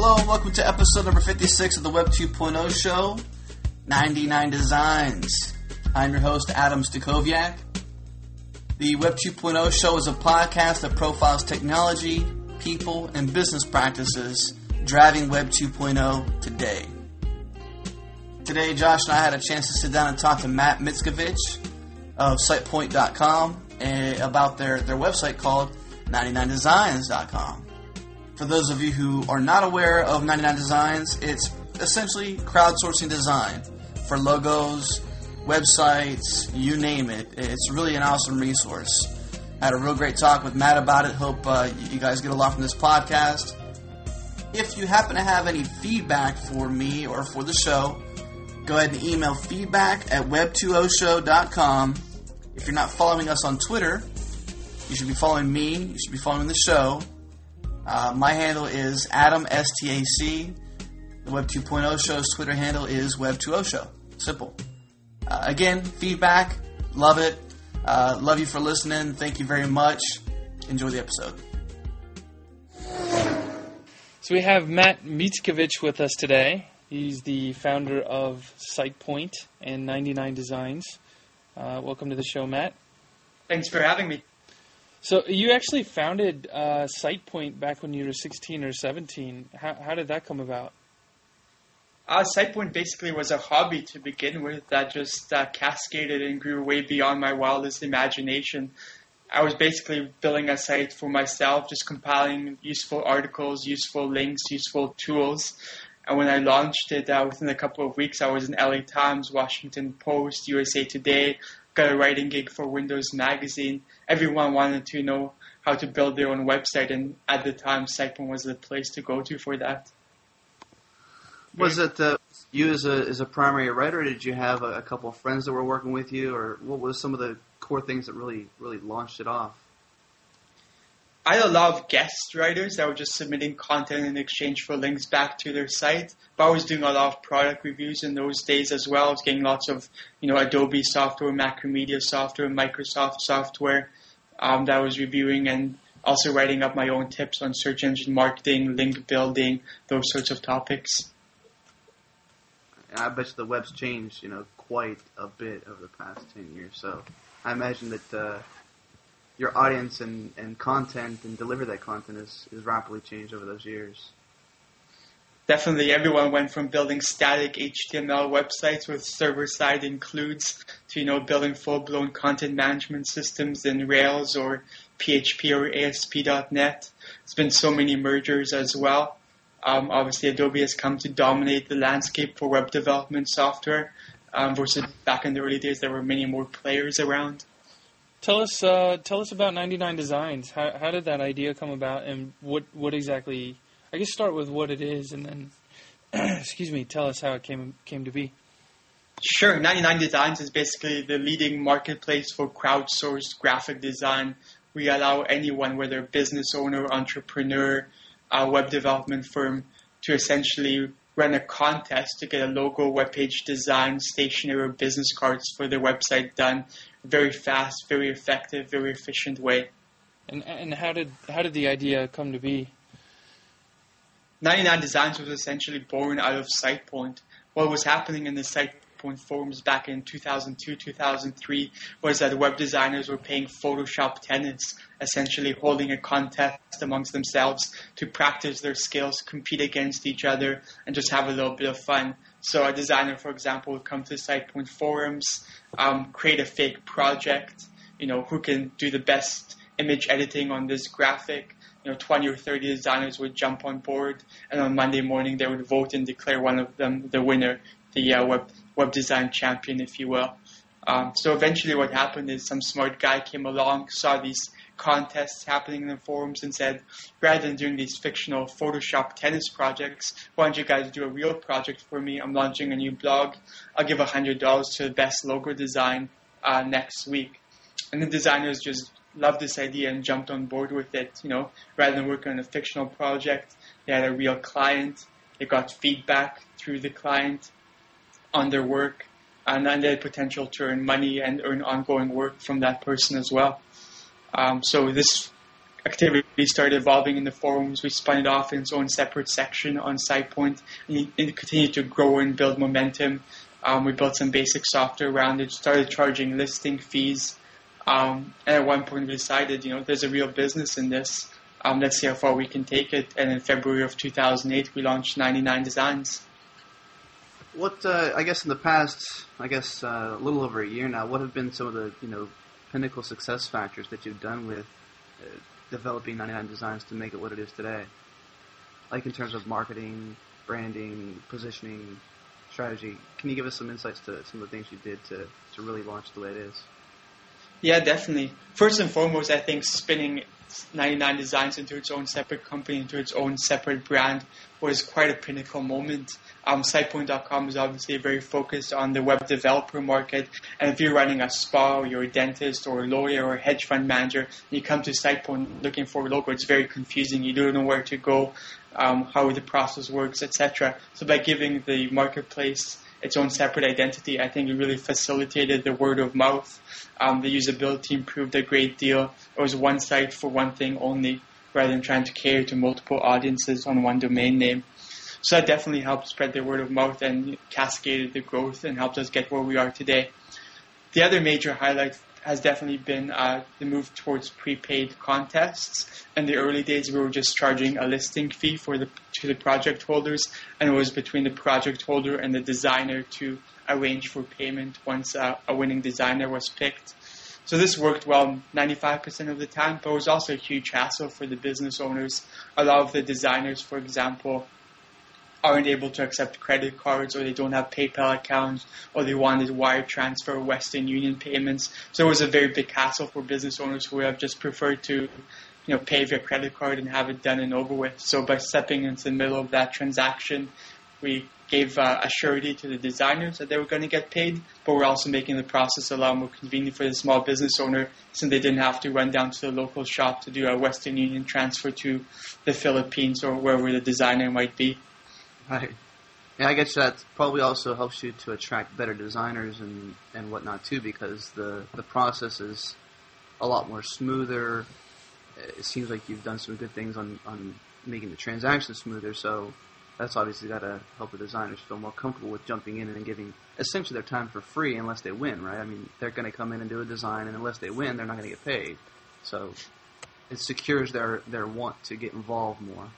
Hello and welcome to episode number 56 of the Web 2.0 show, 99 Designs. I'm your host, Adam Stacoviak. The Web 2.0 show is a podcast that profiles technology, people, and business practices driving Web 2.0 today. Today, Josh and I had a chance to sit down and talk to Matt Mickiewicz of SitePoint.com eh, about their, their website called 99designs.com. For those of you who are not aware of 99 Designs, it's essentially crowdsourcing design for logos, websites, you name it. It's really an awesome resource. I had a real great talk with Matt about it. Hope uh, you guys get a lot from this podcast. If you happen to have any feedback for me or for the show, go ahead and email feedback at web20show.com. If you're not following us on Twitter, you should be following me. You should be following the show. Uh, my handle is Adam STAC. The Web 2.0 show's Twitter handle is Web 2.0 Show. Simple. Uh, again, feedback. Love it. Uh, love you for listening. Thank you very much. Enjoy the episode. So we have Matt Mickiewicz with us today. He's the founder of SitePoint and 99 Designs. Uh, welcome to the show, Matt. Thanks for having me. So you actually founded uh, SitePoint back when you were 16 or 17. How, how did that come about? Uh, SitePoint basically was a hobby to begin with that just uh, cascaded and grew way beyond my wildest imagination. I was basically building a site for myself, just compiling useful articles, useful links, useful tools. And when I launched it, uh, within a couple of weeks, I was in LA Times, Washington Post, USA Today, got a writing gig for Windows Magazine. Everyone wanted to know how to build their own website, and at the time, SitePoint was the place to go to for that. Was it uh, you as a as a primary writer? Or did you have a, a couple of friends that were working with you, or what was some of the core things that really really launched it off? I had a lot of guest writers that were just submitting content in exchange for links back to their site. But I was doing a lot of product reviews in those days as well. I was getting lots of, you know, Adobe software, Macromedia software, Microsoft software um, that I was reviewing and also writing up my own tips on search engine marketing, link building, those sorts of topics. I bet the web's changed, you know, quite a bit over the past ten years. So I imagine that uh, your audience and, and content and deliver that content is, is rapidly changed over those years. Definitely, everyone went from building static HTML websites with server-side includes to you know building full-blown content management systems in Rails or PHP or ASP.NET. There's been so many mergers as well. Um, obviously, Adobe has come to dominate the landscape for web development software. Um, versus back in the early days, there were many more players around. Tell us, uh, tell us about 99 Designs. How, how did that idea come about, and what, what exactly? I guess start with what it is, and then, excuse me, tell us how it came came to be. Sure, 99 Designs is basically the leading marketplace for crowdsourced graphic design. We allow anyone, whether business owner, entrepreneur, uh, web development firm, to essentially run a contest to get a logo, web page design, stationery, or business cards for their website done very fast, very effective, very efficient way. And and how did how did the idea come to be? 99 Designs was essentially born out of SitePoint. What was happening in the SitePoint forums back in 2002, 2003 was that web designers were paying Photoshop tennis, essentially holding a contest amongst themselves to practice their skills, compete against each other, and just have a little bit of fun. So a designer, for example, would come to SitePoint forums, um, create a fake project, you know, who can do the best image editing on this graphic. You know, 20 or 30 designers would jump on board, and on Monday morning they would vote and declare one of them the winner, the uh, web web design champion, if you will. Um, so eventually, what happened is some smart guy came along, saw these contests happening in the forums, and said, rather than doing these fictional Photoshop tennis projects, why don't you guys do a real project for me? I'm launching a new blog. I'll give hundred dollars to the best logo design uh, next week. And the designers just loved this idea and jumped on board with it. You know, rather than working on a fictional project, they had a real client. They got feedback through the client on their work, and then they had potential to earn money and earn ongoing work from that person as well. Um, so this activity started evolving in the forums. We spun it off in its own separate section on SitePoint, and it continued to grow and build momentum. Um, we built some basic software around it, started charging listing fees, um, and at one point we decided, you know, there's a real business in this. Um, let's see how far we can take it. And in February of 2008, we launched 99 Designs. What uh, I guess in the past, I guess uh, a little over a year now, what have been some of the you know pinnacle success factors that you've done with uh, developing 99 Designs to make it what it is today? Like in terms of marketing, branding, positioning, strategy. Can you give us some insights to some of the things you did to, to really launch the way it is? Yeah, definitely. First and foremost, I think spinning 99 Designs into its own separate company, into its own separate brand, was quite a pinnacle moment. Um, SitePoint.com is obviously very focused on the web developer market, and if you're running a spa, or you're a dentist, or a lawyer, or a hedge fund manager, you come to SitePoint looking for a logo, it's very confusing. You don't know where to go, um, how the process works, etc. So by giving the marketplace its own separate identity, I think it really facilitated the word of mouth. Um, the usability improved a great deal. It was one site for one thing only, rather than trying to cater to multiple audiences on one domain name. So that definitely helped spread the word of mouth and cascaded the growth and helped us get where we are today. The other major highlight has definitely been uh, the move towards prepaid contests. In the early days, we were just charging a listing fee for the to the project holders, and it was between the project holder and the designer to arrange for payment once uh, a winning designer was picked. So this worked well 95% of the time, but it was also a huge hassle for the business owners. A lot of the designers, for example, aren't able to accept credit cards or they don't have PayPal accounts or they wanted wire transfer Western Union payments. So it was a very big hassle for business owners who have just preferred to you know, pay via credit card and have it done and over with. So by stepping into the middle of that transaction, we gave uh, a surety to the designers that they were going to get paid, but we're also making the process a lot more convenient for the small business owner since they didn't have to run down to the local shop to do a Western Union transfer to the Philippines or wherever the designer might be. Right. Yeah, I guess that probably also helps you to attract better designers and, and whatnot too, because the, the process is a lot more smoother. It seems like you've done some good things on, on making the transaction smoother, so that's obviously got to help the designers feel more comfortable with jumping in and giving essentially their time for free unless they win, right? I mean, they're going to come in and do a design, and unless they win, they're not going to get paid. So it secures their, their want to get involved more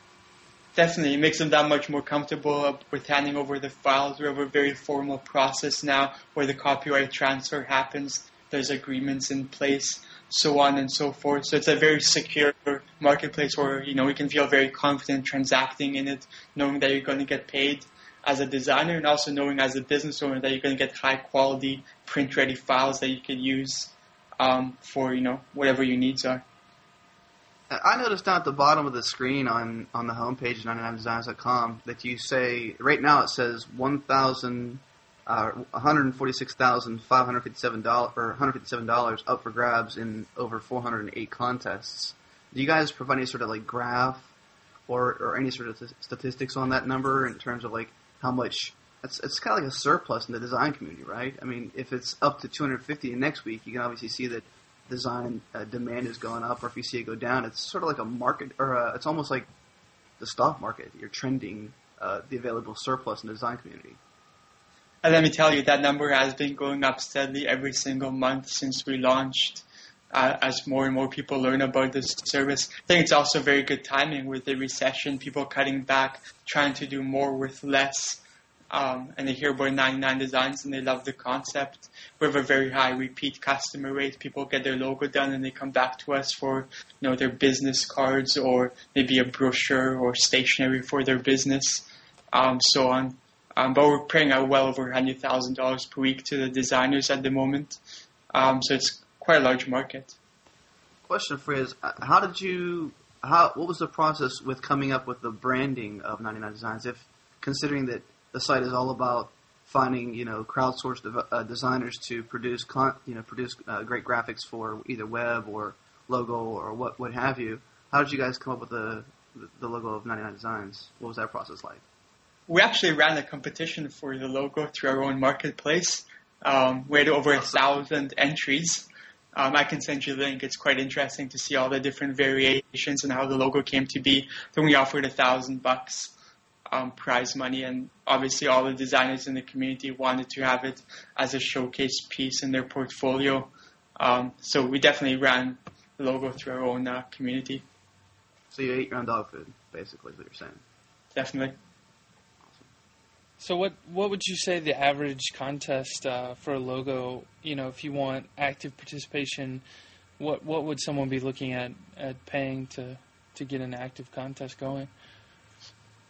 definitely it makes them that much more comfortable with handing over the files. We have a very formal process now where the copyright transfer happens. There's agreements in place, so on and so forth. So it's a very secure marketplace where you know we can feel very confident transacting in it, knowing that you're going to get paid as a designer, and also knowing as a business owner that you're going to get high quality print ready files that you can use um, for you know whatever your needs are. I noticed down at the bottom of the screen on, on the homepage, 99designs.com, that you say, right now it says 1,000, uh, $146,557 or $157 up for grabs in over 408 contests. Do you guys provide any sort of like graph or, or any sort of statistics on that number in terms of like how much it's, it's kind of like a surplus in the design community, right? I mean, if it's up to 250 next week, you can obviously see that design uh, demand is going up, or if you see it go down, it's sort of like a market, or uh, it's almost like the stock market. You're trending uh, the available surplus in the design community. And let me tell you, that number has been going up steadily every single month since we launched. Uh, as more and more people learn about this service, I think it's also very good timing with the recession, people cutting back, trying to do more with less um, and they hear about 99 designs and they love the concept. We have a very high repeat customer rate. People get their logo done and they come back to us for you know their business cards or maybe a brochure or stationery for their business, um, so on. Um, but we're paying out well over $100,000 per week to the designers at the moment. Um, so it's quite a large market. Question for you is, how did you, how, what was the process with coming up with the branding of 99 Designs? If considering that the site is all about finding you know crowdsourced de- uh, designers to produce con- you know produce uh, great graphics for either web or logo or what what have you. How did you guys come up with the the logo of 99 Designs? What was that process like? We actually ran a competition for the logo through our own marketplace. Um, we had over a thousand entries, Um, I can send you a link. It's quite interesting to see all the different variations and how the logo came to be. Then we offered a thousand bucks um, prize money, and obviously all the designers in the community wanted to have it as a showcase piece in their portfolio. Um, so we definitely ran the logo through our own uh, community. So you ate your own dog food, basically, is what you're saying. Definitely. So what what would you say the average contest uh, for a logo? You know, if you want active participation, what what would someone be looking at at paying to to get an active contest going?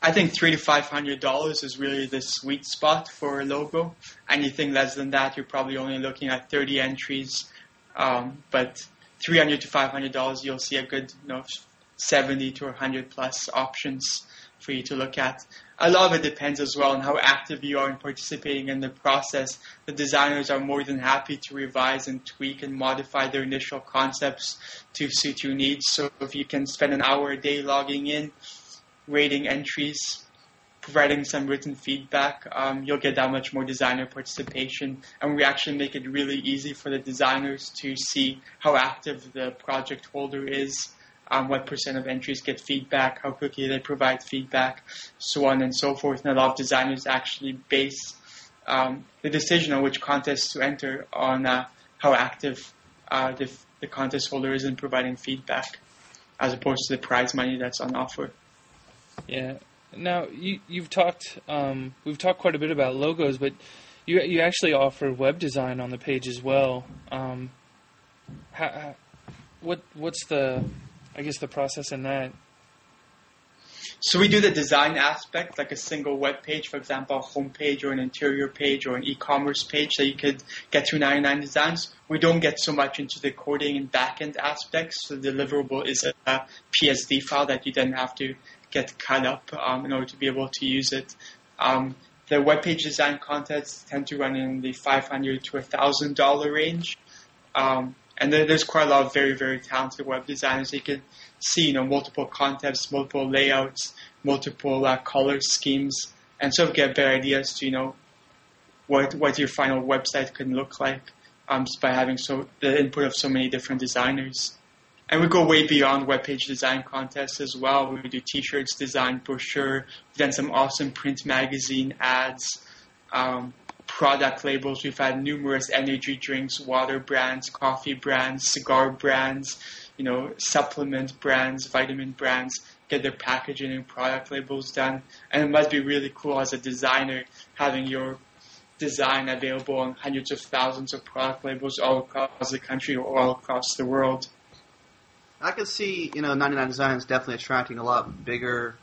I think three to five hundred dollars is really the sweet spot for a logo. Anything less than that, you're probably only looking at thirty entries. Um, but three hundred to five hundred dollars, you'll see a good, you know, seventy to hundred plus options for you to look at. A lot of it depends as well on how active you are in participating in the process. The designers are more than happy to revise and tweak and modify their initial concepts to suit your needs. So if you can spend an hour a day logging in, rating entries, providing some written feedback, um, you'll get that much more designer participation. And we actually make it really easy for the designers to see how active the project holder is um, what percent of entries get feedback, how quickly they provide feedback, so on and so forth. And a lot of designers actually base um, the decision on which contest to enter on uh, how active uh, the, the contest holder is in providing feedback, as opposed to the prize money that's on offer. Yeah. Now you you've talked um, we've talked quite a bit about logos, but you you actually offer web design on the page as well. Um, how, what what's the I guess the process in that. So we do the design aspect, like a single web page, for example, a home page or an interior page or an e-commerce page that you could get to 99 designs. We don't get so much into the coding and backend aspects. So the deliverable is a PSD file that you then have to get cut up um, in order to be able to use it. Um, the web page design contests tend to run in the 500 to $1,000 range. Um, and there's quite a lot of very, very talented web designers. You can see, you know, multiple concepts, multiple layouts, multiple uh, color schemes, and sort of get better ideas to, you know, what what your final website can look like um, by having so the input of so many different designers. And we go way beyond web page design contests as well. We do t-shirts design, brochure, we've done some awesome print magazine ads. Um, product labels. We've had numerous energy drinks, water brands, coffee brands, cigar brands, you know, supplement brands, vitamin brands get their packaging and product labels done. And it must be really cool as a designer having your design available on hundreds of thousands of product labels all across the country or all across the world. I can see, you know, 99 Designs definitely attracting a lot bigger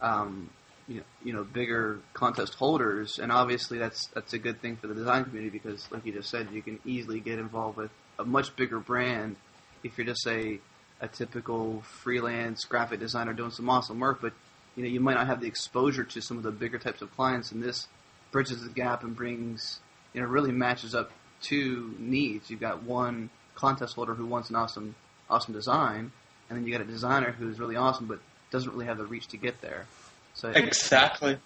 um, you know, you know bigger contest holders, and obviously that's that's a good thing for the design community because, like you just said, you can easily get involved with a much bigger brand if you're just a a typical freelance graphic designer doing some awesome work, but you know you might not have the exposure to some of the bigger types of clients, and this bridges the gap and brings you know really matches up two needs. You've got one contest holder who wants an awesome awesome design, and then you got a designer who's really awesome but doesn't really have the reach to get there. So exactly.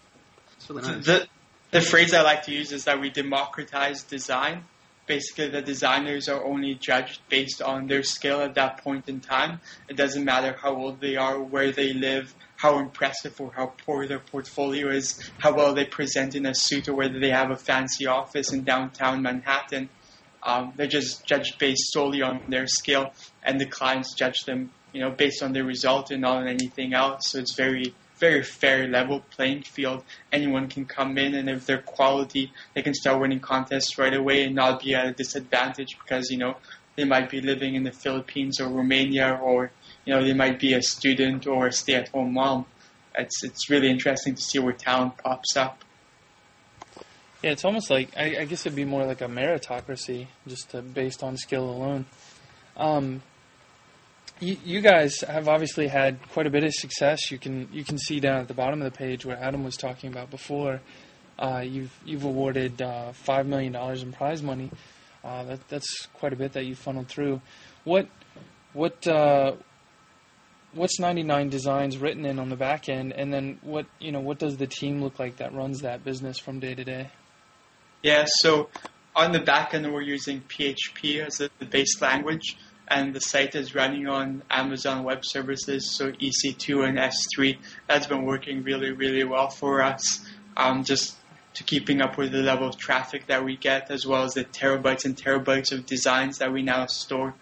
It's really nice. The the phrase I like to use is that we democratize design. Basically, the designers are only judged based on their skill at that point in time. It doesn't matter how old they are, where they live, how impressive or how poor their portfolio is, how well they present in a suit, or whether they have a fancy office in downtown Manhattan. Um, they're just judged based solely on their skill, and the clients judge them, you know, based on their result and not on anything else. So it's very very fair level playing field. Anyone can come in, and if they're quality, they can start winning contests right away and not be at a disadvantage because you know they might be living in the Philippines or Romania, or you know they might be a student or a stay-at-home mom. It's it's really interesting to see where talent pops up. Yeah, it's almost like I, I guess it'd be more like a meritocracy, just to, based on skill alone. Um, you, you guys have obviously had quite a bit of success. You can you can see down at the bottom of the page what Adam was talking about before. Uh, you've you've awarded uh, five million dollars in prize money. Uh, that, that's quite a bit that you funneled through. What what uh, what's 99 Designs written in on the back end, and then what you know what does the team look like that runs that business from day to day? Yeah, so on the back end, we're using PHP as the base language, and the site is running on Amazon Web Services, so EC2 and S3. That's been working really, really well for us. Um, just to keeping up with the level of traffic that we get, as well as the terabytes and terabytes of designs that we now store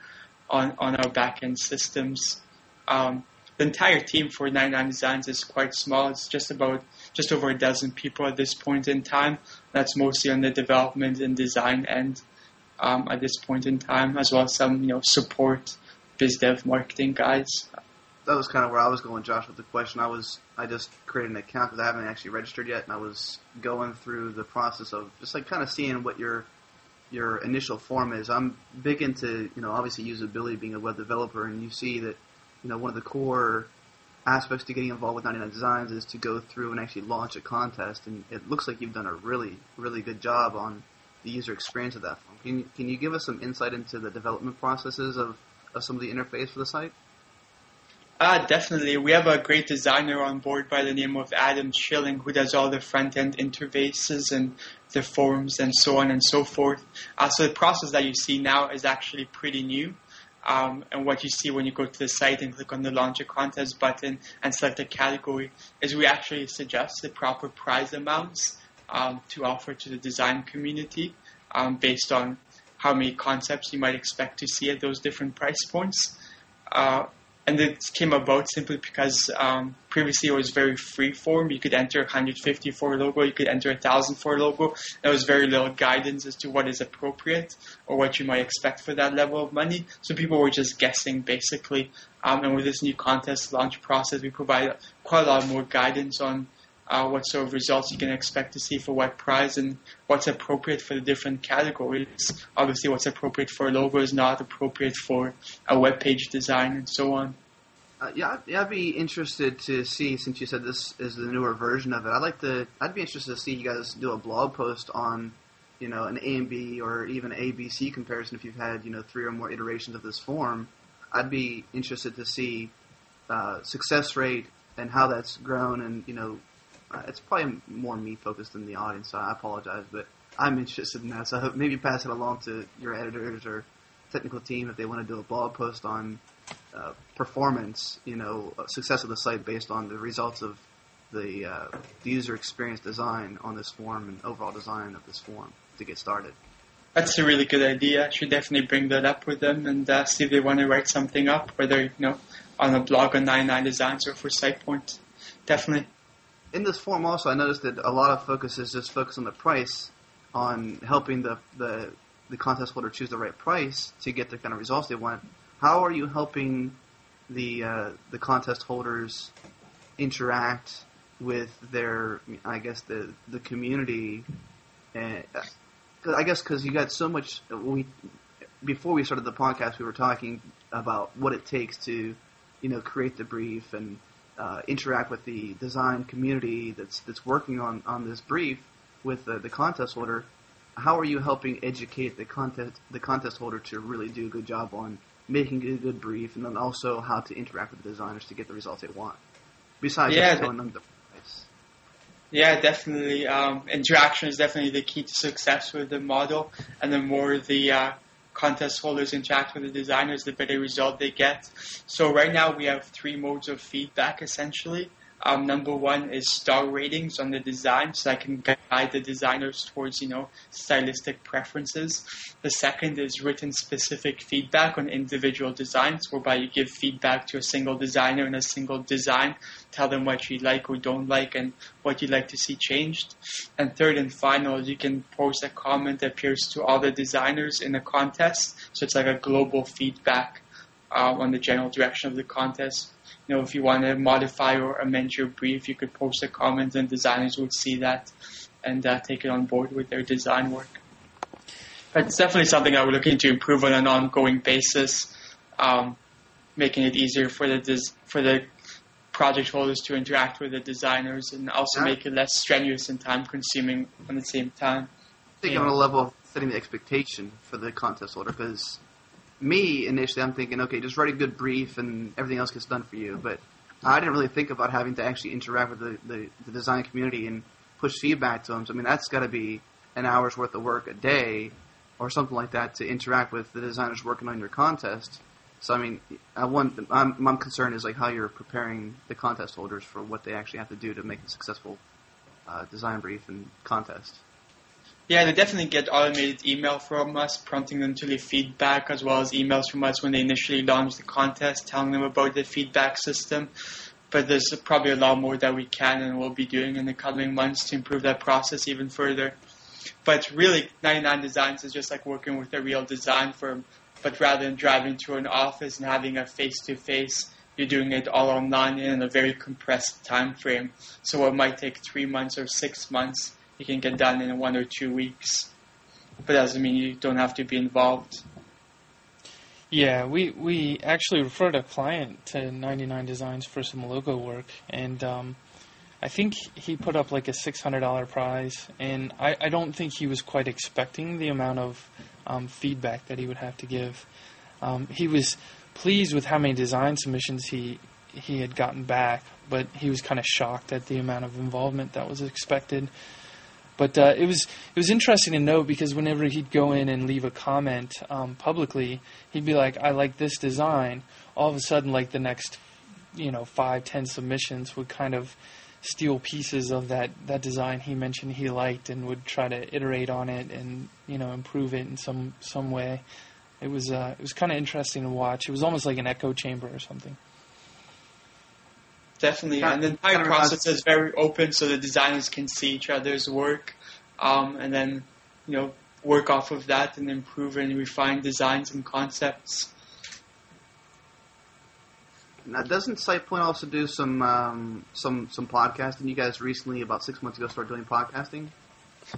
on, on our backend systems. Um, the entire team for 99 Designs is quite small. It's just about just over a dozen people at this point in time. That's mostly on the development and design end um, at this point in time, as well as some you know support, biz dev, marketing guys. That was kind of where I was going, Josh, with the question. I was I just created an account because I haven't actually registered yet, and I was going through the process of just like kind of seeing what your your initial form is. I'm big into you know obviously usability, being a web developer, and you see that you know one of the core aspects to getting involved with 99 Designs is to go through and actually launch a contest, and it looks like you've done a really, really good job on the user experience of that form. Can you, can you give us some insight into the development processes of, of some of the interface for the site? Uh, definitely. We have a great designer on board by the name of Adam Schilling who does all the front end interfaces and the forms and so on and so forth. Uh, so the process that you see now is actually pretty new. Um, and what you see when you go to the site and click on the launch a contest button and select a category is we actually suggest the proper prize amounts um, to offer to the design community um, based on how many concepts you might expect to see at those different price points. Uh, and it came about simply because um, previously it was very free form. You could enter 150 for a logo, you could enter 1,000 for a logo. There was very little guidance as to what is appropriate or what you might expect for that level of money. So people were just guessing basically. Um, and with this new contest launch process, we provide quite a lot more guidance on uh, what sort of results you can expect to see for what prize and what's appropriate for the different categories. Obviously, what's appropriate for a logo is not appropriate for a web page design and so on. Uh, yeah, yeah, I'd be interested to see since you said this is the newer version of it. I'd like to. I'd be interested to see you guys do a blog post on, you know, an A and B or even A B C comparison if you've had you know three or more iterations of this form. I'd be interested to see uh, success rate and how that's grown, and you know uh, it's probably more me focused than the audience, so I apologize, but I'm interested in that. So I hope maybe pass it along to your editors or technical team if they want to do a blog post on uh, performance, you know, uh, success of the site based on the results of the, uh, the user experience design on this form and overall design of this form to get started. That's a really good idea. I should definitely bring that up with them and uh, see if they want to write something up, whether you know on a blog on 99 Designs or for SitePoint. Definitely in this form also, I noticed that a lot of focus is just focused on the price, on helping the, the, the contest holder choose the right price to get the kind of results they want. How are you helping the uh, the contest holders interact with their, I guess the the community? And uh, I guess because you got so much. We before we started the podcast, we were talking about what it takes to, you know, create the brief and uh, interact with the design community that's that's working on, on this brief with the, the contest holder, how are you helping educate the contest the contest holder to really do a good job on making a good brief, and then also how to interact with the designers to get the results they want? Besides yeah, just telling them the price. Yeah, definitely. Um, interaction is definitely the key to success with the model, and the more the uh, contest holders interact with the designers, the better result they get. So right now we have three modes of feedback essentially. Um, number one is star ratings on the design, so I can guide the designers towards, you know, stylistic preferences. The second is written specific feedback on individual designs, whereby you give feedback to a single designer in a single design, tell them what you like or don't like and what you'd like to see changed. And third and final, you can post a comment that appears to all the designers in a contest, so it's like a global feedback um, on the general direction of the contest you know, if you want to modify or amend your brief, you could post a comment and designers would see that and uh, take it on board with their design work. But it's definitely something I we're looking to improve on an ongoing basis, um, making it easier for the des- for the project holders to interact with the designers and also make it less strenuous and time consuming at the same time. I think yeah. on a level of setting the expectation for the contest holder because me initially, I'm thinking, okay, just write a good brief and everything else gets done for you. But I didn't really think about having to actually interact with the, the, the design community and push feedback to them. So I mean, that's got to be an hour's worth of work a day or something like that to interact with the designers working on your contest. So I mean, I want I'm, my concern is like how you're preparing the contest holders for what they actually have to do to make a successful uh, design brief and contest. Yeah, they definitely get automated email from us, prompting them to leave feedback, as well as emails from us when they initially launch the contest, telling them about the feedback system. But there's probably a lot more that we can and will be doing in the coming months to improve that process even further. But really, 99 Designs is just like working with a real design firm, but rather than driving to an office and having a face-to-face, you're doing it all online in a very compressed time frame. So what might take three months or six months you can get done in one or two weeks. But that doesn't mean you don't have to be involved. Yeah, we we actually referred a client to 99 Designs for some logo work, and um, I think he put up like a $600 prize, and I, I don't think he was quite expecting the amount of um, feedback that he would have to give. Um, he was pleased with how many design submissions he he had gotten back, but he was kind of shocked at the amount of involvement that was expected. But uh, it was it was interesting to note because whenever he'd go in and leave a comment um, publicly, he'd be like, "I like this design." All of a sudden, like the next, you know, five ten submissions would kind of steal pieces of that that design he mentioned he liked and would try to iterate on it and you know improve it in some some way. It was uh, it was kind of interesting to watch. It was almost like an echo chamber or something. Definitely, and the entire process is very open, so the designers can see each other's work, um, and then you know work off of that and improve and refine designs and concepts. Now, doesn't SitePoint also do some um, some some podcasting? You guys recently, about six months ago, started doing podcasting.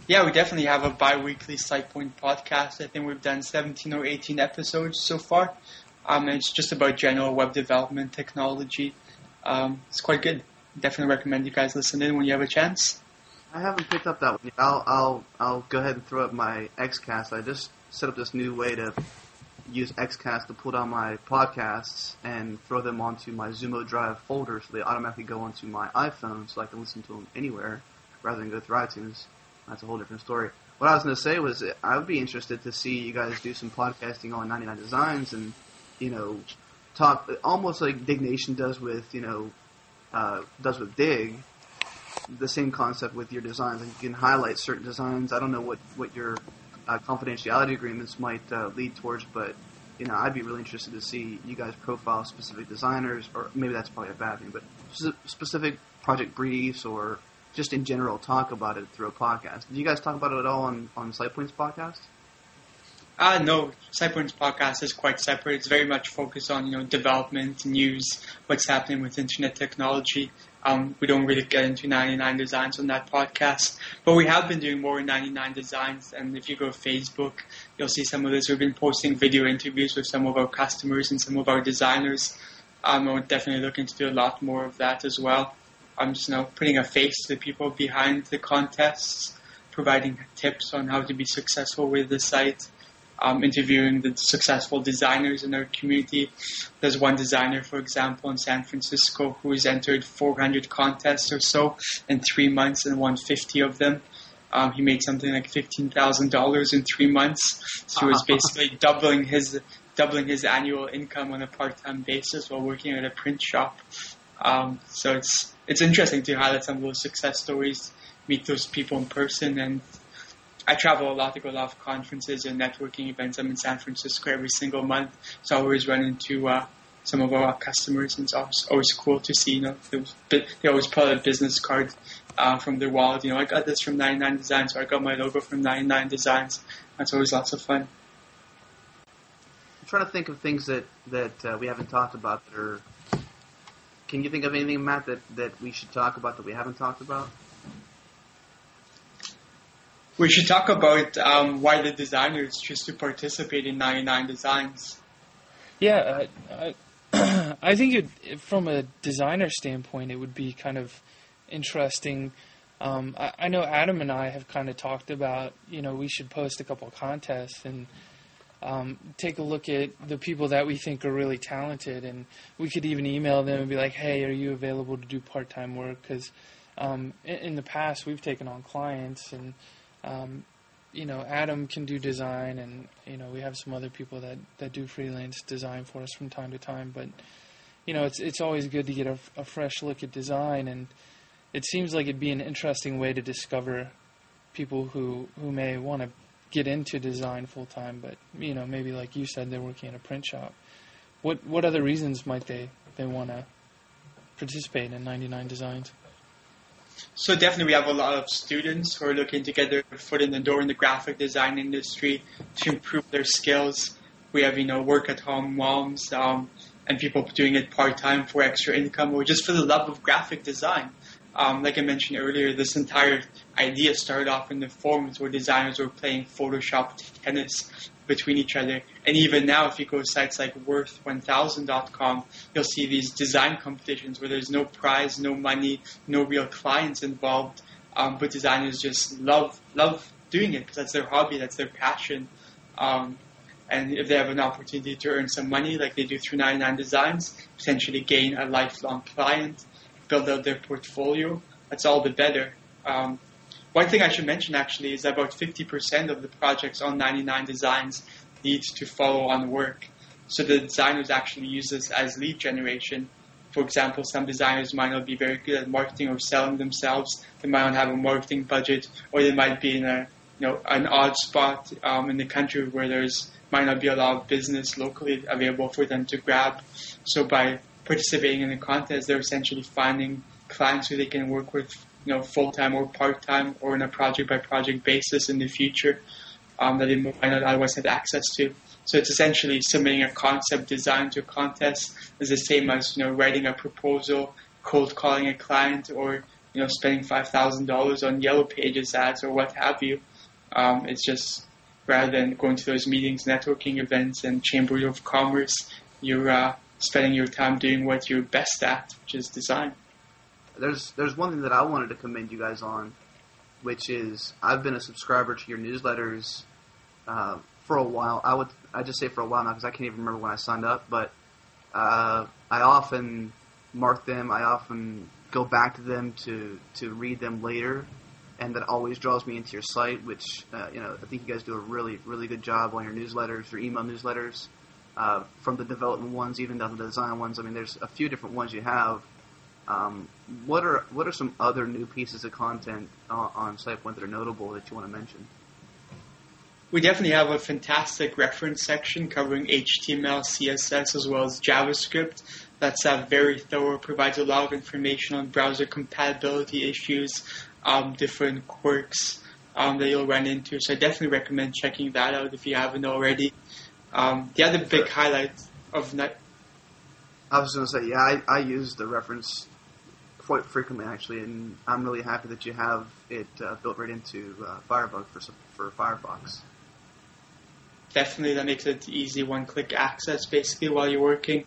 Yeah, we definitely have a bi-weekly SitePoint podcast. I think we've done 17 or 18 episodes so far. Um, it's just about general web development technology um, it's quite good. Definitely recommend you guys listen in when you have a chance. I haven't picked up that one. I'll I'll I'll go ahead and throw up my XCast. I just set up this new way to use XCast to pull down my podcasts and throw them onto my ZumoDrive folder, so they automatically go onto my iPhone, so I can listen to them anywhere rather than go through iTunes. That's a whole different story. What I was going to say was I would be interested to see you guys do some podcasting on 99 Designs and you know talk almost like Diggnation does with you know uh, does with Digg. The same concept with your designs. Like you can highlight certain designs. I don't know what what your uh, confidentiality agreements might uh, lead towards, but you know I'd be really interested to see you guys profile specific designers, or maybe that's probably a bad thing, but specific project briefs or just in general talk about it through a podcast. Do you guys talk about it at all on on SitePoint's podcast? Uh, no, SitePoint's podcast is quite separate. It's very much focused on, you know, development, news, what's happening with internet technology. Um, we don't really get into 99 designs on that podcast, but we have been doing more 99 designs. And if you go to Facebook, you'll see some of this. We've been posting video interviews with some of our customers and some of our designers. Um, we're definitely looking to do a lot more of that as well. I'm just, you putting a face to the people behind the contests, providing tips on how to be successful with the site um, interviewing the successful designers in our community. There's one designer, for example, in San Francisco who has entered 400 contests or so in three months and won 50 of them. Um, he made something like $15,000 in three months. So he was basically doubling his doubling his annual income on a part-time basis while working at a print shop. Um, so it's it's interesting to highlight some of those success stories, meet those people in person, and I travel a lot to go to a lot of conferences and networking events. I'm in San Francisco every single month, so I always run into uh, some of our customers, and it's always, always cool to see. You know, they, they always pull a business card uh, from their wallet. You know, I got this from 99 Designs, or I got my logo from 99 Designs. That's always lots of fun. I'm trying to think of things that that uh, we haven't talked about that are. Can you think of anything, Matt, that, that we should talk about that we haven't talked about? We should talk about um, why the designers choose to participate in 99 Designs. Yeah, uh, I, I think it, from a designer standpoint, it would be kind of interesting. Um, I, I, know Adam and I have kind of talked about, you know, we should post a couple contests and um, take a look at the people that we think are really talented, and we could even email them and be like, "Hey, are you available to do part-time work?" Because um, in, in the past, we've taken on clients and um, you know, Adam can do design, and you know, we have some other people that that do freelance design for us from time to time. But you know, it's it's always good to get a, a fresh look at design, and it seems like it'd be an interesting way to discover people who who may want to get into design full time, but you know, maybe like you said, they're working in a print shop. What what other reasons might they they want to participate in 99 Designs? So definitely, we have a lot of students who are looking to get their foot in the door in the graphic design industry to improve their skills. We have you know work at home moms um, and people doing it part time for extra income or just for the love of graphic design. Um, like I mentioned earlier, this entire idea started off in the forums where designers were playing Photoshop tennis between each other. And even now, if you go to sites like worth1000.com, you'll see these design competitions where there's no prize, no money, no real clients involved, um, but designers just love love doing it because that's their hobby, that's their passion. Um, and if they have an opportunity to earn some money, like they do through 99 Designs, potentially gain a lifelong client, build out their portfolio, that's all the better. Um, one thing I should mention actually is that about 50% of the projects on 99 Designs need to follow on work. So the designers actually use this as lead generation. For example, some designers might not be very good at marketing or selling themselves. They might not have a marketing budget, or they might be in a you know an odd spot um, in the country where there's might not be a lot of business locally available for them to grab. So by participating in the contest, they're essentially finding clients who they can work with, you know, full time or part time, or on a project by project basis in the future um, that they might not otherwise have access to. So it's essentially submitting a concept design to a contest is the same as you know writing a proposal, cold calling a client, or you know spending five thousand dollars on yellow pages ads or what have you. Um, it's just rather than going to those meetings, networking events, and chamber of commerce, you're uh, spending your time doing what you're best at, which is design. There's there's one thing that I wanted to commend you guys on, which is I've been a subscriber to your newsletters uh, for a while. I would I just say for a while now because I can't even remember when I signed up, but uh, I often mark them. I often go back to them to to read them later, and that always draws me into your site. Which uh, you know I think you guys do a really really good job on your newsletters, your email newsletters, uh, from the development ones even down to the design ones. I mean, there's a few different ones you have. Um, what are what are some other new pieces of content on, on SitePoint that are notable that you want to mention? We definitely have a fantastic reference section covering HTML, CSS, as well as JavaScript. That's uh, very thorough, provides a lot of information on browser compatibility issues, um, different quirks um, that you'll run into. So I definitely recommend checking that out if you haven't already. Um, the other big highlight of that. I was going to say, yeah, I, I use the reference quite frequently actually, and I'm really happy that you have it uh, built right into uh, Firebug for for Firefox definitely that makes it easy one-click access basically while you're working.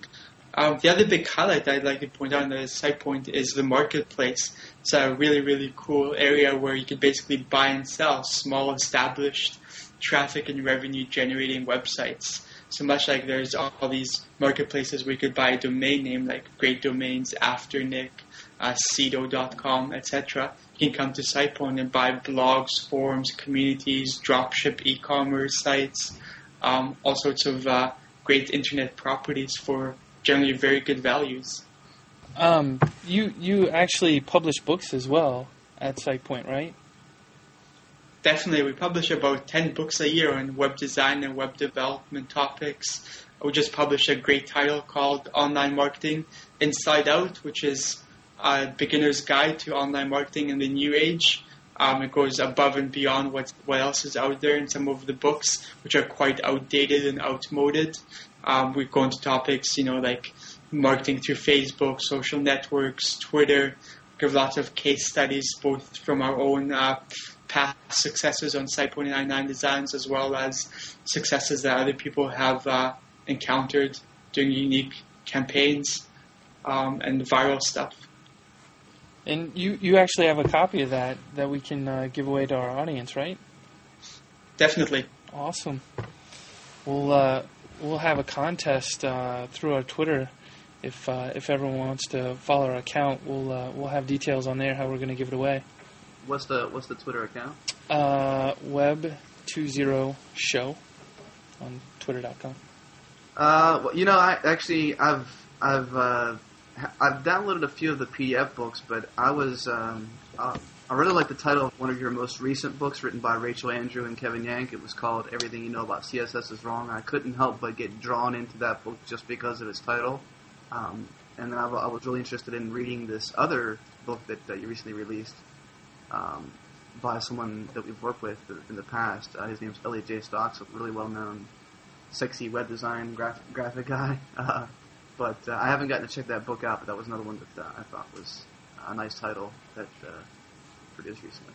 Um, the other big highlight I'd like to point out on the SitePoint is the marketplace. It's a really, really cool area where you can basically buy and sell small established traffic and revenue generating websites. So much like there's all, these marketplaces where you could buy a domain name like Great Domains, Afternic, uh, Sedo.com, etc. You can come to SitePoint and buy blogs, forums, communities, dropship e-commerce sites, um, all sorts of uh, great internet properties for generally very good values. Um, you you actually publish books as well at SitePoint, right? Definitely, we publish about ten books a year on web design and web development topics. We just published a great title called Online Marketing Inside Out, which is a beginner's guide to online marketing in the new age. Um, it goes above and beyond what what else is out there in some of the books, which are quite outdated and outmoded. Um, we go into topics, you know, like marketing through Facebook, social networks, Twitter. Give lots of case studies, both from our own uh, past successes on SitePoint 99 Designs, as well as successes that other people have uh, encountered doing unique campaigns um, and viral stuff. And you, you actually have a copy of that that we can uh, give away to our audience, right? Definitely. Awesome. We'll uh, we'll have a contest uh, through our Twitter. If uh, if everyone wants to follow our account, we'll uh, we'll have details on there how we're going to give it away. What's the what's the Twitter account? Uh, web Web20 Show on Twitter.com. Uh, well, you know, I actually I've I've uh, ha- I've downloaded a few of the PDF books, but I was um, uh, I really like the title of one of your most recent books, written by Rachel Andrew and Kevin Yank. It was called "Everything You Know About CSS Is Wrong." I couldn't help but get drawn into that book just because of its title. Um, and then I, I was really interested in reading this other book that, that you recently released um, by someone that we've worked with in the past. Uh, his name's Elliot Jay Stocks, a really well-known sexy web design graphic, graphic guy. Uh, but uh, I haven't gotten to check that book out. But that was another one that uh, I thought was a nice title that uh, produced recently.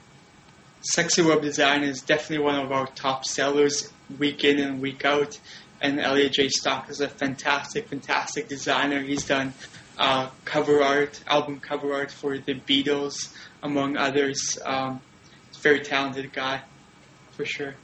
Sexy Web Design is definitely one of our top sellers week in and week out. And Elliot Jay Stocks is a fantastic, fantastic designer. He's done uh, cover art, album cover art for the Beatles, among others. Um, very talented guy, for sure.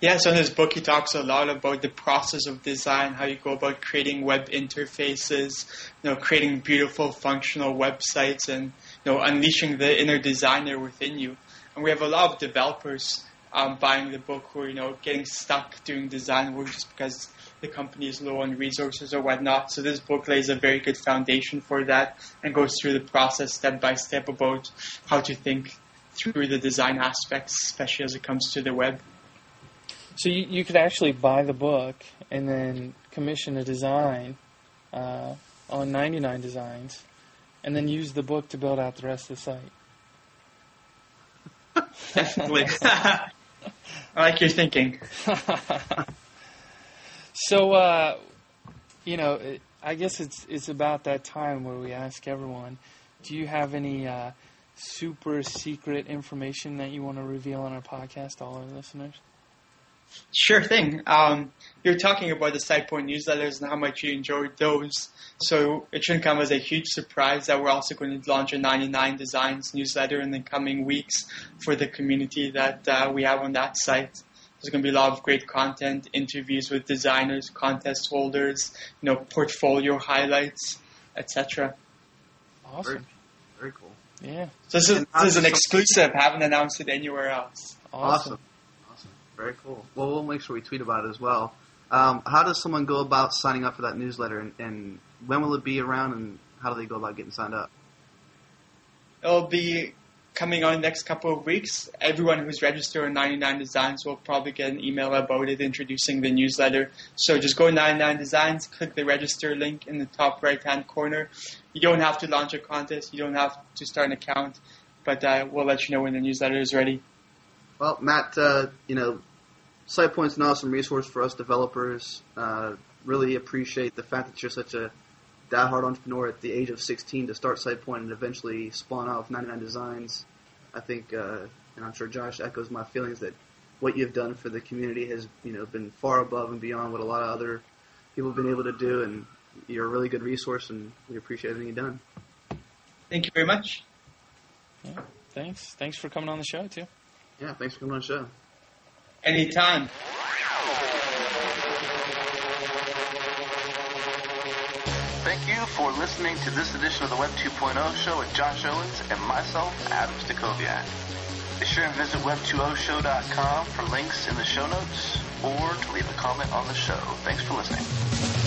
Yeah, so in his book, he talks a lot about the process of design, how you go about creating web interfaces, you know, creating beautiful, functional websites, and you know, unleashing the inner designer within you. And we have a lot of developers um, buying the book who are, you know, getting stuck doing design work just because the company is low on resources or whatnot. So this book lays a very good foundation for that and goes through the process step by step about how to think through the design aspects, especially as it comes to the web. So you, you could actually buy the book and then commission a design uh, on 99 Designs, and then use the book to build out the rest of the site. Definitely. I like your thinking. so, uh, you know, it, I guess it's it's about that time where we ask everyone, do you have any uh, super secret information that you want to reveal on our podcast to all our listeners? Sure thing. Um, you're talking about the SitePoint newsletters and how much you enjoyed those. So it shouldn't come as a huge surprise that we're also going to launch a 99 Designs newsletter in the coming weeks for the community that uh, we have on that site. There's going to be a lot of great content, interviews with designers, contest holders, you know, portfolio highlights, etc. Awesome. Very, very cool. Yeah. So this is, this is an exclusive. Haven't announced it anywhere else. Awesome. Awesome. Very cool. Well, we'll make sure we tweet about it as well. Um, how does someone go about signing up for that newsletter, and, and when will it be around, and how do they go about getting signed up? It'll be coming on the next couple of weeks. Everyone who's registered on 99 Designs will probably get an email about it introducing the newsletter. So just go to 99 Designs, click the register link in the top right hand corner. You don't have to launch a contest, you don't have to start an account, but uh, we'll let you know when the newsletter is ready. Well, Matt, uh, you know, SitePoint's an awesome resource for us developers. Uh, really appreciate the fact that you're such a diehard entrepreneur at the age of 16 to start SitePoint and eventually spawn off 99 Designs. I think, uh, and I'm sure Josh echoes my feelings that what you've done for the community has, you know, been far above and beyond what a lot of other people have been able to do, and you're a really good resource, and we appreciate everything you've done. Thank you very much. Yeah. Thanks. Thanks for coming on the show too. Yeah, thanks for coming on the show. Anytime. Thank you for listening to this edition of the Web 2.0 show with Josh Owens and myself, Adam Stacoviak. Be sure and visit web20show.com for links in the show notes or to leave a comment on the show. Thanks for listening.